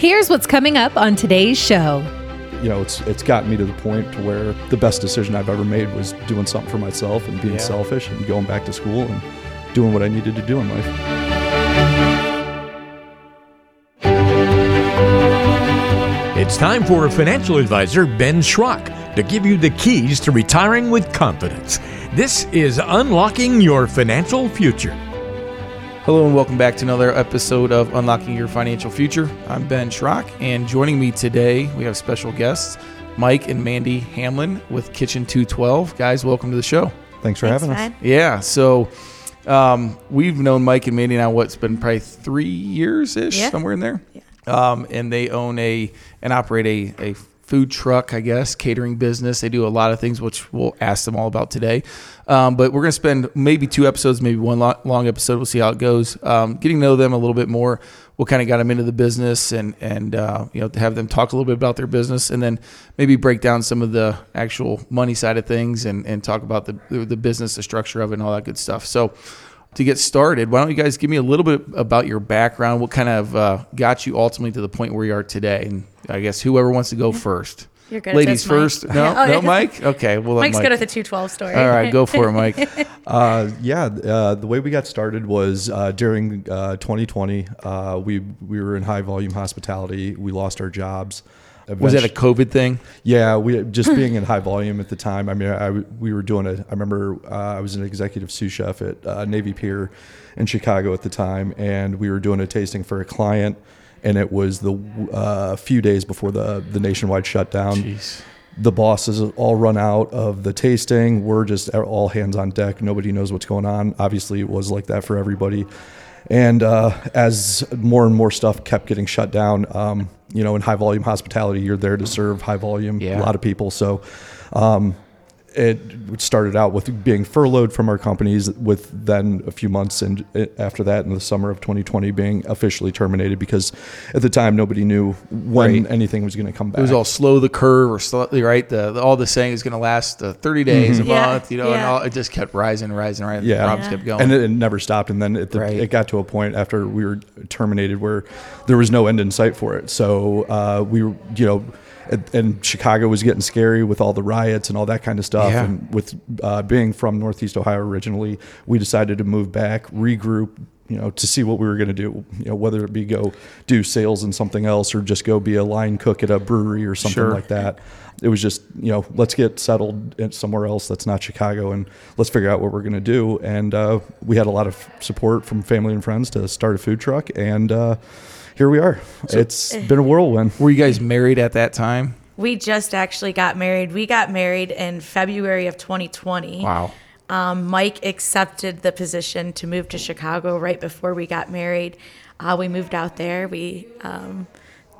Here's what's coming up on today's show. you know, it's it's gotten me to the point to where the best decision I've ever made was doing something for myself and being Yeah. selfish and going back to school and doing what I needed to do in life. It's time for financial advisor Ben Schrock to give you the keys to retiring with confidence. This is Unlocking Your Financial Future. Hello and welcome back to another episode of Unlocking Your Financial Future. I'm Ben Schrock, and joining me today we have special guests, Mike and Mandy Hamlin with Kitchen 212. Guys, welcome to the show. Thanks for having us. Yeah, so um, we've known Mike and Mandy now. What's been probably three years ish, Yeah. somewhere in there. Um, and they own a and operate a, a food truck, I guess, catering business. They do a lot of things, which we'll ask them all about today. Um, but we're going to spend maybe two episodes, maybe one long episode. We'll see how it goes. Um, getting to know them a little bit more. What kind of got them into the business, and and uh, you know to have them talk a little bit about their business, and then maybe break down some of the actual money side of things, and and talk about the the business, the structure of it, and all that good stuff. So to get started, why don't you guys give me a little bit about your background? What kind of uh, got you ultimately to the point where you are today? And I guess whoever wants to go first. You're good Ladies this, Mike. first. No, Yeah. Oh, no, yeah. Mike. Okay, well, Mike's Mike. good at the 212 story. All right, go for it, Mike. Uh, yeah, uh, the way we got started was uh, during uh, 2020. Uh, we we were in high volume hospitality. We lost our jobs. Was that a COVID thing? Yeah, we just being in high volume at the time. I mean, I, we were doing a. I remember uh, I was an executive sous chef at uh, Navy Pier in Chicago at the time, and we were doing a tasting for a client, and it was the uh, few days before the the nationwide shutdown. Jeez. The bosses all run out of the tasting. We're just all hands on deck. Nobody knows what's going on. Obviously, it was like that for everybody. And uh, as more and more stuff kept getting shut down, um, you know, in high volume hospitality, you're there to serve high volume, Yeah. a lot of people. So um, it started out with being furloughed from our companies, with then a few months and after that, in the summer of 2020, being officially terminated because at the time nobody knew when Right. anything was going to come back. It was all slow the curve or slightly right. The, the all the saying is going to last uh, 30 days, a Yeah, month, you know, and all, it just kept rising, rising, rising. Yeah. Problems Yeah. kept going. and it, it never stopped. And then it, Right. it got to a point after we were terminated where there was no end in sight for it. So uh, we were, you know, and- and Chicago was getting scary with all the riots and all that kind of stuff. Yeah. And with uh, being from Northeast Ohio originally, we decided to move back, regroup. You know, to see what we were going to do. You know, whether it be go do sales in something else or just go be a line cook at a brewery or something Sure. like that. It was just, you know, let's get settled somewhere else that's not Chicago and let's figure out what we're going to do. And uh, we had a lot of support from family and friends to start a food truck. And uh, here we are. it's been a whirlwind. Were you guys married at that time? We just actually got married. We got married in February of 2020. Wow. Um, Mike accepted the position to move to Chicago right before we got married. Uh, we moved out there. We, um,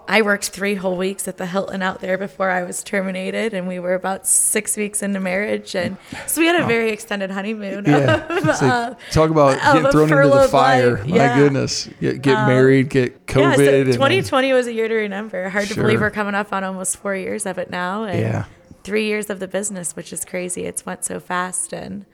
I worked three whole weeks at the Hilton out there before I was terminated, and we were about six weeks into marriage, and so we had a very extended honeymoon. Yeah. of, like, uh, talk about of getting thrown into the fire. life. My Yeah. goodness. Get, get married, get yeah, COVID. so and then- 2020 was a year to remember. Hard Sure. to believe we're coming up on almost four years of it now, and Yeah. three years of the business, which is crazy. It's went so fast, and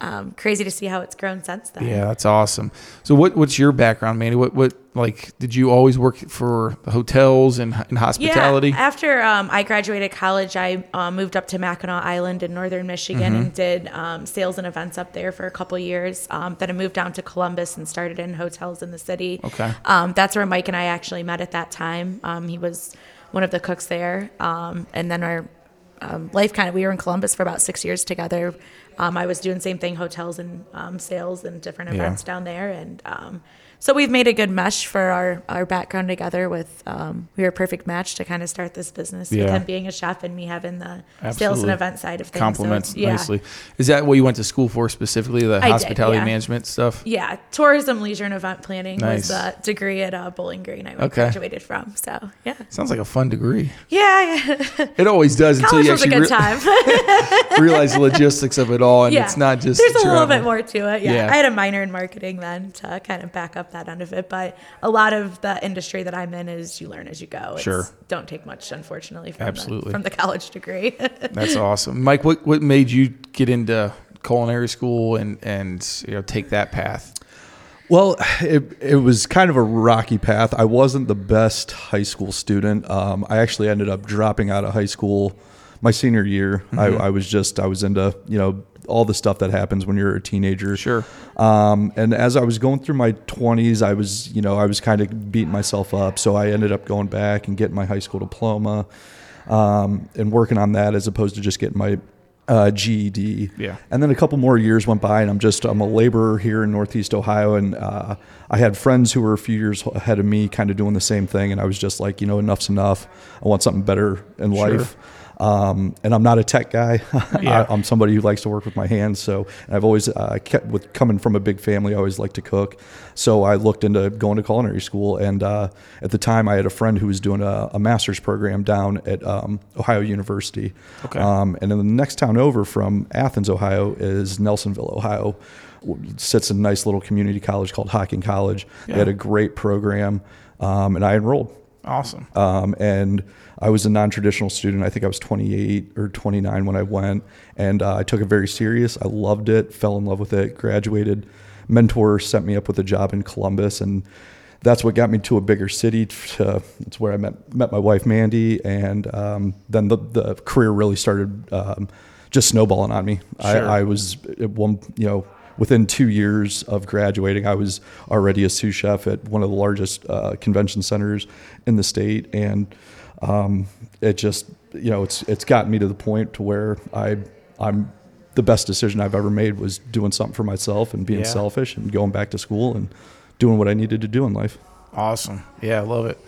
um, crazy to see how it's grown since then. Yeah, that's awesome. So, what what's your background, Mandy? What what like did you always work for hotels and, and hospitality? Yeah. After um, I graduated college, I uh, moved up to Mackinac Island in northern Michigan Mm-hmm. and did um, sales and events up there for a couple years. Um, then I moved down to Columbus and started in hotels in the city. Okay. Um, that's where Mike and I actually met at that time. Um, he was one of the cooks there. Um, and then our um, life kind of, we were in Columbus for about six years together. Um, I was doing the same thing, hotels and um, sales and different Yeah. events down there. And um, so we've made a good mesh for our, our background together with, um, we were a perfect match to kind of start this business with him being a chef and me having the sales and event side of things. So Complements yeah. nicely. Is that what you went to school for specifically? The did, hospitality yeah. management stuff. Yeah, tourism, leisure, and event planning Nice. was the degree at uh, Bowling Green I Okay. graduated from. So yeah, Sounds like a fun degree. yeah, It always does until you was a actually good re- time. realize the logistics of it all, and yeah, it's not just there's a little bit more to it. Yeah. Yeah. I had a minor in marketing then to kind of back up that end of it, but a lot of the industry that I'm in is you learn as you go. It's, Sure. don't take much, unfortunately, from Absolutely. the, from the college degree. That's awesome, Mike. What what made you get into culinary school and and you know take that path? Well, it, it was kind of a rocky path. I wasn't the best high school student. Um, I actually ended up dropping out of high school my senior year. I, I was just I was into you know all the stuff that happens when you're a teenager. Sure. Um, and as I was going through my 20s, I was you know I was kind of beating myself up. So I ended up going back and getting my high school diploma um, and working on that as opposed to just getting my uh, GED. Yeah. And then a couple more years went by, and I'm just I'm a laborer here in Northeast Ohio, and uh, I had friends who were a few years ahead of me, kind of doing the same thing, and I was just like, you know, enough's enough. I want something better in life. Um, and I'm not a tech guy. Yeah. I, am somebody who likes to work with my hands. So I've always uh, kept with coming from a big family. I always like to cook. So I looked into going to culinary school. And uh, at the time, I had a friend who was doing a, a master's program down at um, Ohio University. Okay. Um, and then the next town over from Athens, Ohio, is Nelsonville, Ohio. Sits in a nice little community college called Hocking College. Yeah. They had a great program, um, and I enrolled. Awesome. Um, and I was a non-traditional student. I think I was 28 or 29 when I went, and uh, I took it very serious. I loved it, fell in love with it, graduated. Mentor sent me up with a job in Columbus, and that's what got me to a bigger city. To, that's where I met met my wife Mandy, and um, then the the career really started um, just snowballing on me. Sure. I, I was at one, you know. Within two years of graduating, I was already a sous chef at one of the largest uh, convention centers in the state, and um, it just you know it's it's gotten me to the point to where I I'm the best decision I've ever made was doing something for myself and being Yeah. selfish and going back to school and doing what I needed to do in life. Awesome. Yeah, I love it.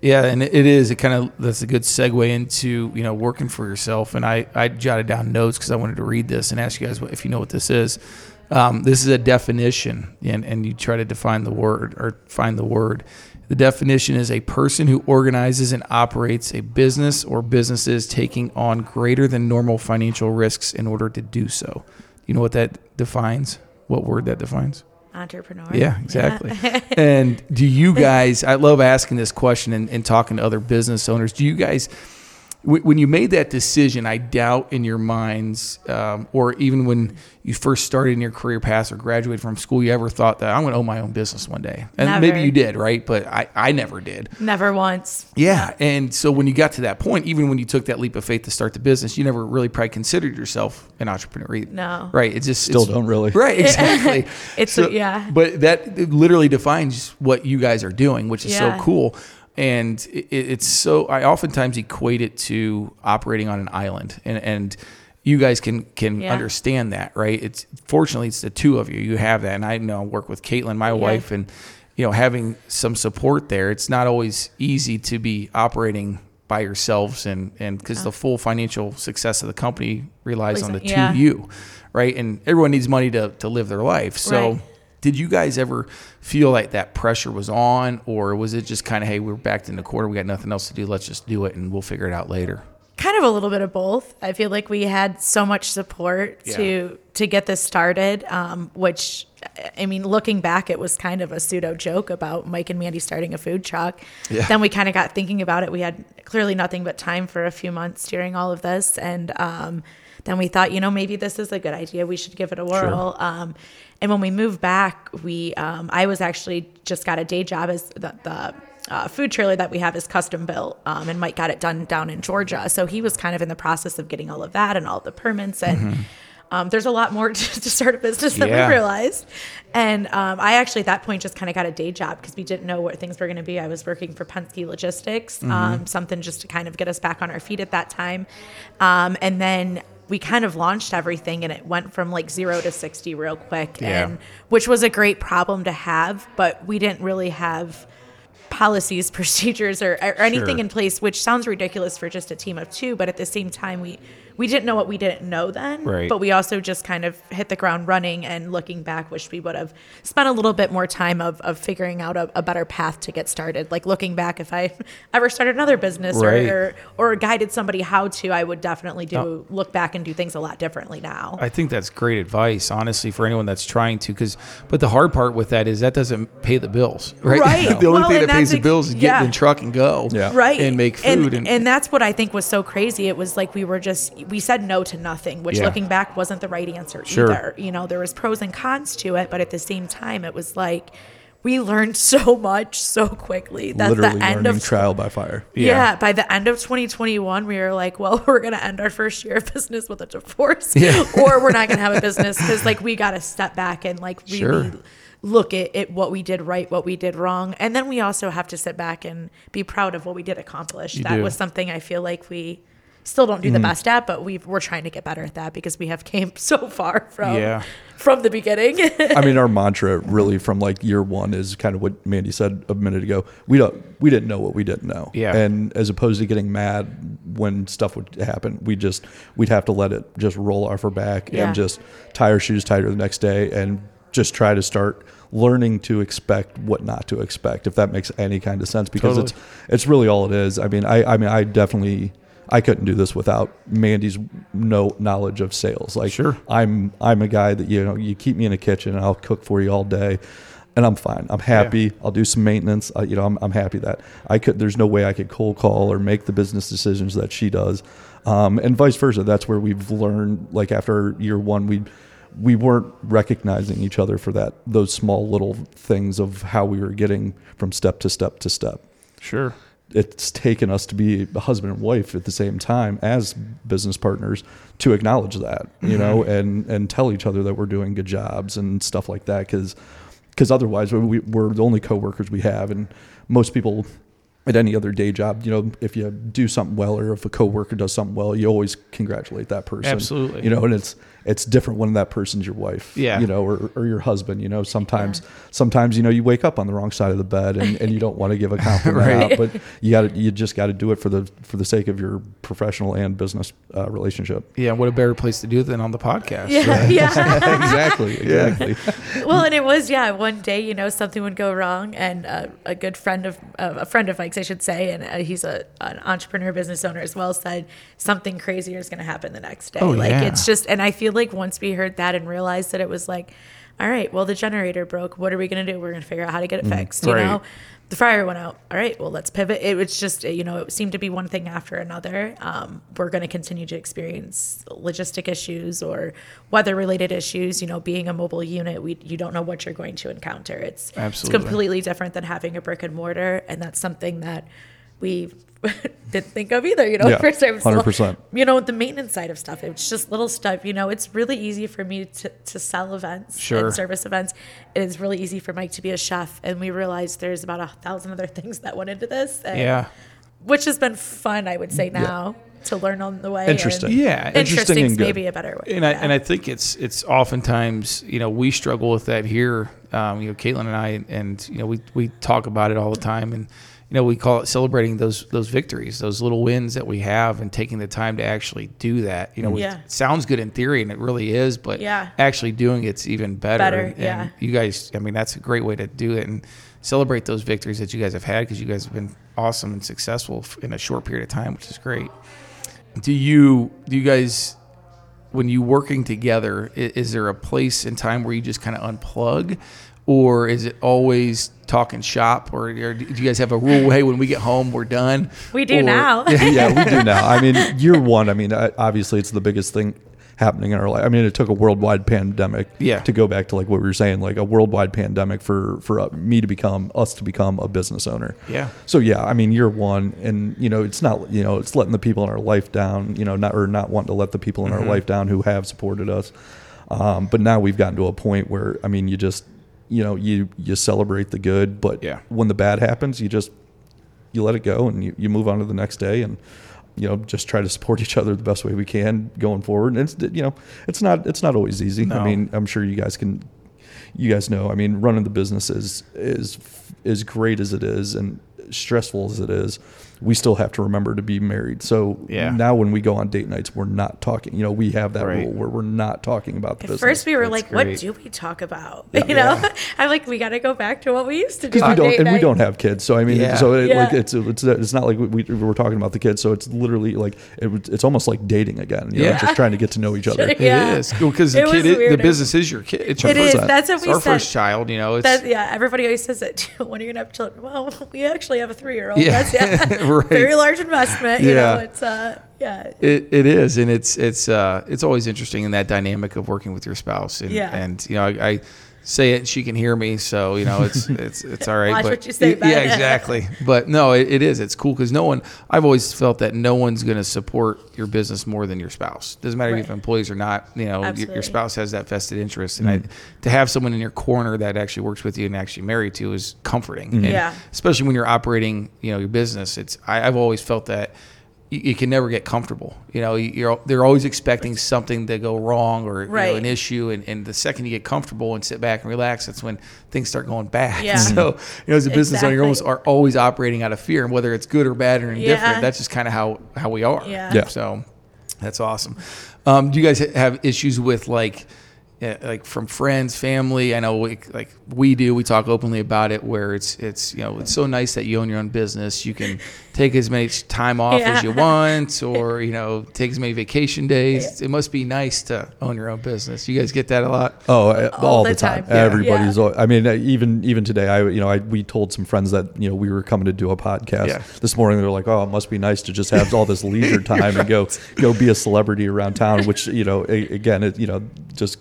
Yeah, and it is. It kind of that's a good segue into you know working for yourself. And I I jotted down notes because I wanted to read this and ask you guys what, if you know what this is. Um, this is a definition, and and you try to define the word or find the word. The definition is a person who organizes and operates a business or businesses taking on greater than normal financial risks in order to do so. You know what that defines? What word that defines? Entrepreneur. Yeah, exactly. and do you guys, I love asking this question and, and talking to other business owners. Do you guys, when you made that decision, I doubt in your minds, um, or even when you first started in your career path or graduated from school, you ever thought that I'm going to own my own business one day? And maybe you did, right? But I, I never did. Never once. Yeah. And so when you got to that point, even when you took that leap of faith to start the business, you never really probably considered yourself an entrepreneur either. No. Right. It's just Still it's- don't really. Right. Exactly. It's- yeah. But that literally defines what you guys are doing, which is Yeah. so cool. And it, it's so I oftentimes equate it to operating on an island, and and you guys can can Yeah. understand that, right? It's fortunately it's the two of you. You have that, and I know I work with Caitlin, my wife, and you know having some support there. It's not always easy to be operating by yourselves, and and because the full financial success of the company relies on the two Yeah. of you, right? And everyone needs money to to live their life, so. Right. Did you guys ever feel like that pressure was on, or was it just kind of, hey, we're backed in the corner, we got nothing else to do, let's just do it, and we'll figure it out later? kind of a little bit of both. I feel like we had so much support to to get this started, um, which I mean, looking back, it was kind of a pseudo joke about Mike and Mandy starting a food truck. Yeah. Then we kind of got thinking about it. We had clearly nothing but time for a few months during all of this, and um, then we thought, you know, maybe this is a good idea. We should give it a whirl. Um, and when we moved back, we um, I was actually just got a day job as the, the uh, food trailer that we have is custom built, um, and Mike got it done down in Georgia. So he was kind of in the process of getting all of that and all the permits. And um, there's a lot more to, to start a business than Yeah. we realized. And um, I actually at that point just kind of got a day job because we didn't know what things were going to be. I was working for Penske Logistics, um, something just to kind of get us back on our feet at that time. Um, and then we kind of launched everything and it went from like zero to 60 real quick Yeah. and which was a great problem to have but we didn't really have policies procedures or, or anything Sure. in place which sounds ridiculous for just a team of two but at the same time we we didn't know what we didn't know then Right. but we also just kind of hit the ground running and looking back wish we would have spent a little bit more time of, of figuring out a, a better path to get started like looking back if i ever started another business Right. or, or or guided somebody how to i would definitely do look back and do things a lot differently now I think that's great advice, honestly, for anyone that's trying to. Because, but the hard part with that is that doesn't pay the bills, right? Right. the only Well, thing that pays that's the bills is get yeah. in the truck and go, Yeah. right and make food. and, and that's what i think was so crazy it was like we were just we said no to nothing, which Yeah. looking back wasn't the right answer Sure. either. You know, there was pros and cons to it, but at the same time, it was like we learned so much so quickly that Literally the end of trial by fire. yeah. Yeah. by the end of 2021, we were like, well, we're going to end our first year of business with a divorce, Yeah. or we're not going to have a business because, like, we got to step back and, like, really Sure. look at, at what we did right, what we did wrong. And then we also have to sit back and be proud of what we did accomplish. You that do. was something I feel like we still don't do the mm. best at, but we've, we're trying to get better at that because we have came so far from, Yeah. from the beginning. I mean, our mantra really from like year one is kind of what Mandy said a minute ago. We don't, we didn't know what we didn't know. Yeah. And as opposed to getting mad when stuff would happen, we just, we'd have to let it just roll off our back Yeah. and just tie our shoes tighter the next day and just try to start learning to expect what not to expect, if that makes any kind of sense, because Totally. it's, it's really all it is. I mean, I, I mean, I definitely, I couldn't do this without Mandy's no knowledge of sales. Like, Sure. I'm I'm a guy that you know you keep me in a kitchen and I'll cook for you all day, and I'm fine. I'm happy. I'll do some maintenance. Uh, you know, I'm, I'm happy that I could. There's no way I could cold call or make the business decisions that she does, um, and vice versa. That's where we've learned. Like after year one, we we weren't recognizing each other for that those small little things of how we were getting from step to step to step Sure. It's taken us to be a husband and wife at the same time as business partners to acknowledge that you know mm-hmm. and and tell each other that we're doing good jobs and stuff like that because because otherwise we, we're the only coworkers we have and most people at any other day job you know if you do something well or if a coworker does something well you always congratulate that person Absolutely. you know and it's it's different when that person's your wife Yeah. you know or, or your husband you know sometimes sometimes you know you wake up on the wrong side of the bed and, and you don't want to give a compliment Right. out but you got to you just got to do it for the for the sake of your professional and business uh, relationship Yeah. What a better place to do it than on the podcast. yeah. Yeah. exactly exactly well, and it was yeah. One day, you know, something would go wrong, and uh, a good friend of uh, a friend of Mike's, I should say, and uh, he's a an entrepreneur, business owner as well, said something crazier is going to happen the next day. Oh, like yeah. it's just, and I feel like once we heard that and realized that it was like, all right, well, the generator broke. What are we going to do? We're going to figure out how to get it fixed. You know. The fryer went out. All right, well, let's pivot. It was just, you know, it seemed to be one thing after another. Um, we're going to continue to experience logistic issues or weather-related issues. You know, being a mobile unit, we you don't know what you're going to encounter. It's Absolutely. it's completely different than having a brick and mortar, and that's something that we didn't think of either. You know, Yeah, first time, so, 100%. You know, the maintenance side of stuff. It's just little stuff. You know, it's really easy for me to, to sell events Sure. and service events. It is really easy for Mike to be a chef, and we realized there's about a thousand other things that went into this. And, Yeah. which has been fun, I would say now to learn on the way. Interesting. and- Yeah. Interesting interesting and good. maybe a better way. and I yeah. and I think it's it's oftentimes you know we struggle with that here. Um, you know, Caitlin and I, and you know we we talk about it all the time, and you know we call it celebrating those those victories, those little wins that we have, and taking the time to actually do that. You know, mm-hmm. we- Yeah. it sounds good in theory, and it really is, but Yeah. actually doing it's even better. Better, And yeah. you guys, I mean, that's a great way to do it and celebrate those victories that you guys have had because you guys have been awesome and successful in a short period of time, which is great. Do you do you guys when you working together, i- is there a place in time where you just kind of unplug, or is it always talking shop, or, or do you guys have a rule? Hey, when we get home, we're done. we do Or- now. yeah, we do now. I mean, year one. I mean, obviously, it's the biggest thing happening in our life. I mean, it took a worldwide pandemic. Yeah. To go back to like what we were saying, like a worldwide pandemic for for uh, me to become us to become a business owner. Yeah. So yeah, I mean, year one, and you know, it's not you know, it's letting the people in our life down. You know, not or not wanting to let the people in Mm-hmm. our life down who have supported us. Um, but now we've gotten to a point where I mean, you just you know, you you celebrate the good, but Yeah. when the bad happens, you just you let it go and you, you move on to the next day and you know just try to support each other the best way we can going forward and it's you know it's not it's not always easy No. i mean i'm sure you guys can you guys know i mean running the business is is as great as it is and stressful as it is we still have to remember to be married so Yeah. now when we go on date nights we're not talking you know we have that Right. rule where we're not talking about the At business first, we were That's like, great. "What do we talk about?" You know, I'm like, "We got to go back to what we used to do." because we don't date and we don't have kids so i mean Yeah. so it, like it's it's it's not like we, we we're talking about the kids so it's literally like it, it's almost like dating again you know, Yeah. just trying to get to know each other Yeah. It is because the It kid, is, the business is your kid. It's your It is. first, That's what it's we our said. first child. You know, it's That, yeah, everybody always says it. when are you gonna have children? Well, we actually have a three year old. Yeah. Right. very large investment. You Yeah. know, it's uh, yeah, It, it is, and it's it's uh, it's always interesting in that dynamic of working with your spouse. And, Yeah. and you know, I, I say it, she can hear me, so you know, it's it's it's all right. Watch but what you say, yeah, exactly. But no, it, it is. It's cool because no one. I've always felt that no one's going to support your business more than your spouse. Doesn't matter if Right. employees or not. You know, your, your spouse has that vested interest, and I, mm-hmm. to have someone in your corner that actually works with you and actually married to is comforting. Mm-hmm. And Yeah. especially when you're operating, you know, your business. It's I, I've always felt that you, you can never get comfortable. You know, you're they're always expecting something to go wrong or you know, an issue, and, and the second you get comfortable and sit back and relax, that's when things start going bad. Yeah. So you know, as a business owner, you almost are always operating out of fear, and whether it's good or bad or indifferent, Yeah. that's just kind of how how we are. Yeah. Yeah. So that's awesome. Um, do you guys have issues with like? Yeah, like from friends, family. I know, we, like we do. We talk openly about it. Where it's it's you know it's so nice that you own your own business. You can take as many time off as you want, or you know take as many vacation days. It must be nice to own your own business. You guys get that a lot. Oh, uh, all, the, the time. time. Yeah. Everybody's. Yeah. al- I mean, uh, even even today, I you know, I we told some friends that you know we were coming to do a podcast Yeah. this morning. They're like, "Oh, it must be nice to just have all this leisure time and go go be a celebrity around town." Which you know, again, it you know, just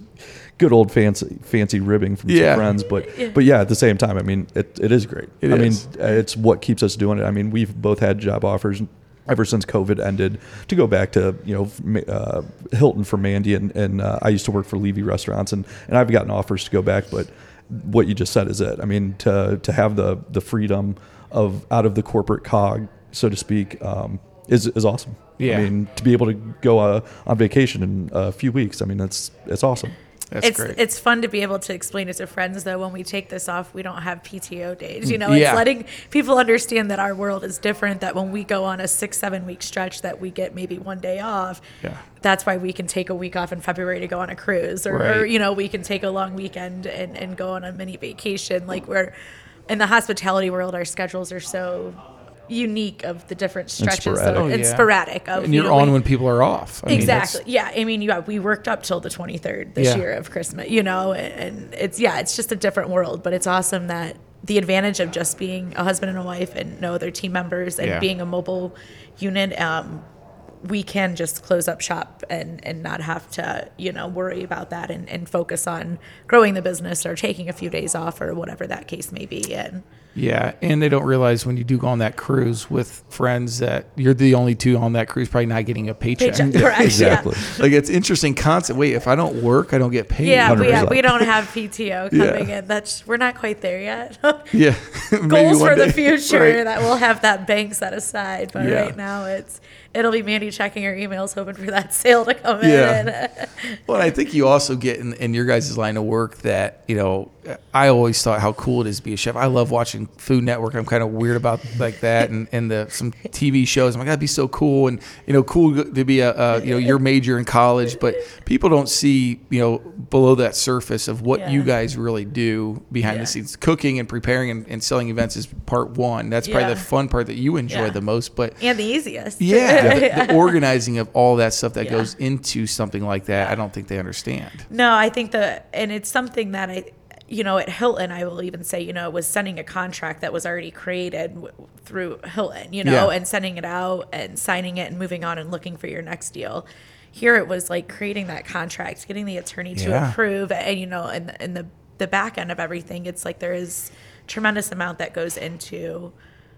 good old fancy fancy ribbing from Yeah. some friends. But but yeah, at the same time, I mean, it, it is great. It I is. mean, uh, it's what keeps us doing it. I mean, we've both had job offers ever since COVID ended to go back to you know uh, Hilton for Mandy and, and uh, I used to work for Levy restaurants and, and I've gotten offers to go back but what you just said is it I mean to to have the the freedom of out of the corporate cog so to speak um, is is awesome Yeah. I mean to be able to go uh, on vacation in a few weeks I mean that's it's awesome That's it's great. it's fun to be able to explain it to friends though when we take this off we don't have PTO days you know Yeah. it's letting people understand that our world is different that when we go on a six seven week stretch that we get maybe one day off Yeah. that's why we can take a week off in February to go on a cruise or, or you know we can take a long weekend and, and go on a mini vacation like we're in the hospitality world our schedules are so unique of the different stretches sporadic. so Oh, it's yeah. sporadic of and you you're know, on we- when people are off. I mean, exactly. yeah. I mean, yeah, we worked up till the 23rd this Yeah. year of Christmas, you know, and it's, yeah, it's just a different world, but it's awesome that the advantage of just being a husband and a wife and no other team members and Yeah. being a mobile unit, um, we can just close up shop and, and not have to, you know, worry about that and, and focus on growing the business or taking a few days off or whatever that case may be. And Yeah, and they don't realize when you do go on that cruise with friends that you're the only two on that cruise, probably not getting a paycheck. Paycheck, correct, yeah. exactly like it's interesting concept. Wait, if I don't work, I don't get paid. yeah, we, yeah, 100%. we don't have PTO Yeah. coming in. That's, we're not quite there yet. yeah. Goals one for the future Right. that we'll have that bank set aside. But Yeah. right now, it's it'll be Mandy checking her emails, hoping for that sale to come Yeah. in. Well, I think you also get in, in your guys' line of work that, you know, I always thought how cool it is to be a chef. I love watching Food Network. I'm kind of weird about like that and, and the some TV shows. I'm like, that'd be so cool. And, you know, cool to be a, uh, you know, your major in college, but people don't see, you know, below that surface of what you guys really do behind Yeah. the scenes. Cooking and preparing and, and selling events is part one. That's probably Yeah. the fun part that you enjoy Yeah. the most. But and the easiest. yeah, the, the organizing of all that stuff that Yeah. goes into something like that, I don't think they understand. No, I think the and it's something that I, you know, at Hilton, I will even say, you know, was sending a contract that was already created w- through Hilton, you know, Yeah. and sending it out and signing it and moving on and looking for your next deal. Here it was like creating that contract, getting the attorney to Yeah. approve, and you know, and and the the back end of everything. It's like there is tremendous amount that goes into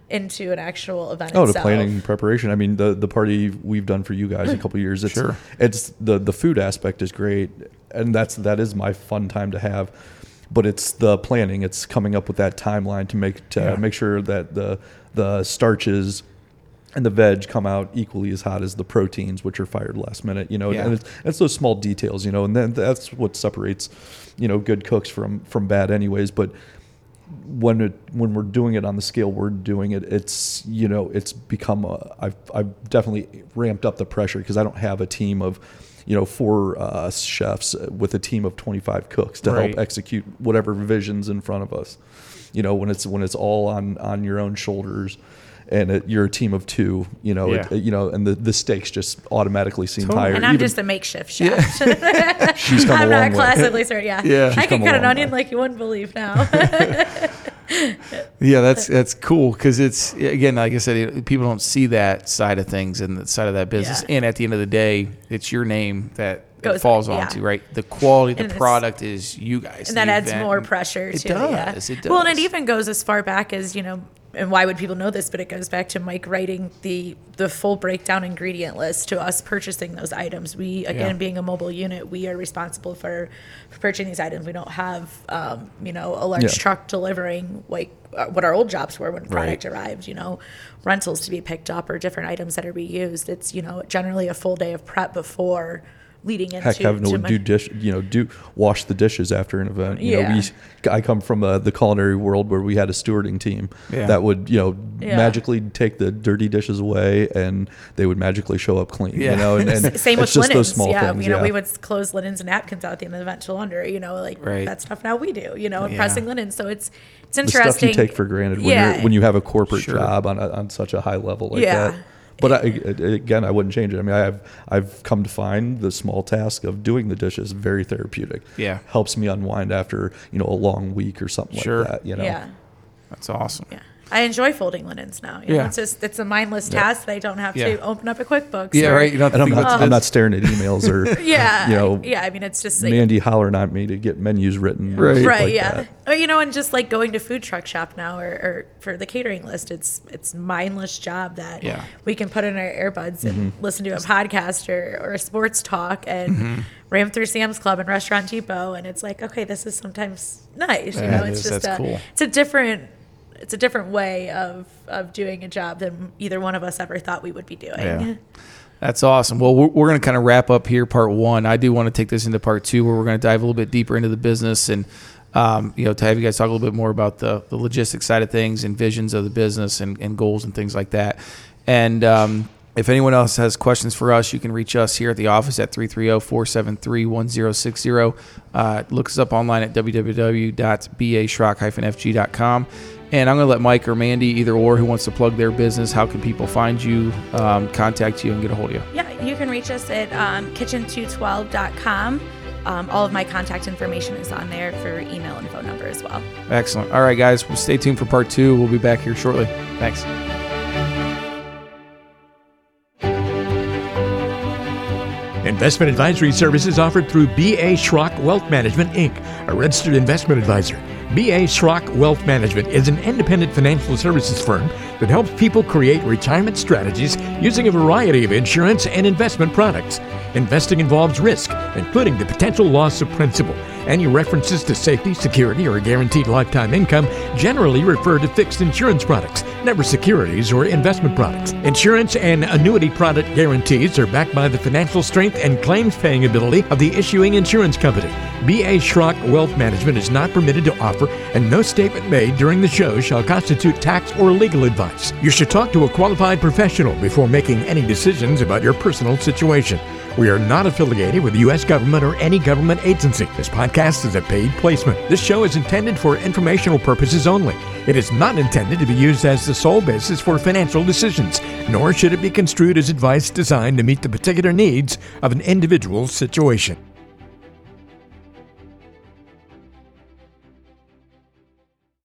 into an actual event. Oh, the itself. planning preparation. I mean, the the party we've done for you guys a hmm. couple of years. It's, Sure. It's the the food aspect is great, and that's that is my fun time to have. But it's the planning. It's coming up with that timeline to make to Yeah. make sure that the the starches and the veg come out equally as hot as the proteins, which are fired last minute. You know, Yeah. and it's, it's those small details. You know, and then that's what separates you know good cooks from from bad, anyways. But when it when we're doing it on the scale we're doing it, it's you know it's become a, I've I've definitely ramped up the pressure because I don't have a team of you know four uh, chefs with a team of 25 cooks to Right. help execute whatever visions in front of us. You know when it's when it's all on on your own shoulders. And it, you're a team of two, you know, Yeah. it, you know, and the, the stakes just automatically seem Totally. higher. And I'm even- just a makeshift chef. Yeah. she's come I'm a long not way. classically certain. Yeah. Yeah. I can cut an onion way. like you wouldn't believe now. Yeah, that's that's cool because it's again, like I said, people don't see that side of things and the side of that business. Yeah. And at the end of the day, it's your name that it Goes- falls yeah. onto, right? The quality, of the product is you guys, and that adds event. more pressure to It too. yeah. does, Well, and it even goes as far back as you know. And why would people know this? But it goes back to Mike writing the the full breakdown ingredient list to us purchasing those items. We again, Yeah. being a mobile unit, we are responsible for, for purchasing these items. We don't have um, you know a large Yeah. truck delivering like uh, what our old jobs were when product Right. arrived. You know, rentals to be picked up or different items that are reused. It's you know generally a full day of prep before leading into. Heck, having to to do my- dish, you know, do wash the dishes after an event. You Yeah. know, we, I come from uh, the culinary world where we had a stewarding team Yeah. that would, you know, Yeah. magically take the dirty dishes away, and they would magically show up clean. Yeah. You know, and, and Same it's with just linens. those small yeah, things. you know, yeah. we would close linens and napkins out at the end of the event to launder. You know, like Right. that stuff now we do. You know, and Yeah. pressing linens. So it's it's the interesting. stuff you take for granted when Yeah. you're when you have a corporate Sure. job on a, on such a high level like Yeah. that. But I, again, I wouldn't change it. I mean, I've I've come to find the small task of doing the dishes very therapeutic. Yeah. helps me unwind after you know a long week or something Sure. like that. You know, Yeah, That's awesome. yeah. I enjoy folding linens now. You know, it's just it's a mindless task that I don't have Yeah. to open up a QuickBooks. Yeah, or- right. You don't have and to I'm not I'm not staring at emails or Yeah, you know yeah. I mean, it's just like, Mandy hollering at me to get menus written. or Right. right like yeah that. or, you know and just like going to food truck shop now or, or for the catering list it's it's mindless job that Yeah. we can put in our earbuds and Mm-hmm. listen to a podcast or, or a sports talk and Mm-hmm. ram through sam's club and restaurant depot and it's like okay this is sometimes nice you Yeah, know it's is. just a, cool. it's a different it's a different way of of doing a job than either one of us ever thought we would be doing Yeah. That's awesome. Well, we're, we're going to kind of wrap up here, part one. I do want to take this into part two, where we're going to dive a little bit deeper into the business and, um, you know, to have you guys talk a little bit more about the, the logistics side of things and visions of the business and, and goals and things like that. And um, if anyone else has questions for us, you can reach us here at the office at 330-473-1060. Uh, look us up online at www.baschrock-fg.com. And I'm going to let Mike or Mandy, either or, who wants to plug their business, how can people find you, um, contact you, and get a hold of you? Yeah, you can reach us at um, kitchen212.com. Um, all of my contact information is on there for email and phone number as well. Excellent. All right, guys, well, stay tuned for part two. We'll be back here shortly. Thanks. Investment advisory services offered through B.A. Schrock Wealth Management, Inc., a registered investment advisor. B.A. Schrock Wealth Management is an independent financial services firm that helps people create retirement strategies using a variety of insurance and investment products. Investing involves risk, including the potential loss of principal. Any references to safety, security, or guaranteed lifetime income generally refer to fixed insurance products, never securities or investment products. Insurance and annuity product guarantees are backed by the financial strength and claims paying ability of the issuing insurance company. B.A. Schrock Wealth Management is not permitted to offer, and no statement made during the show shall constitute tax or legal advice. You should talk to a qualified professional before making any decisions about your personal situation. We are not affiliated with the U.S. government or any government agency. This podcast is a paid placement. This show is intended for informational purposes only. It is not intended to be used as the sole basis for financial decisions, nor should it be construed as advice designed to meet the particular needs of an individual's situation.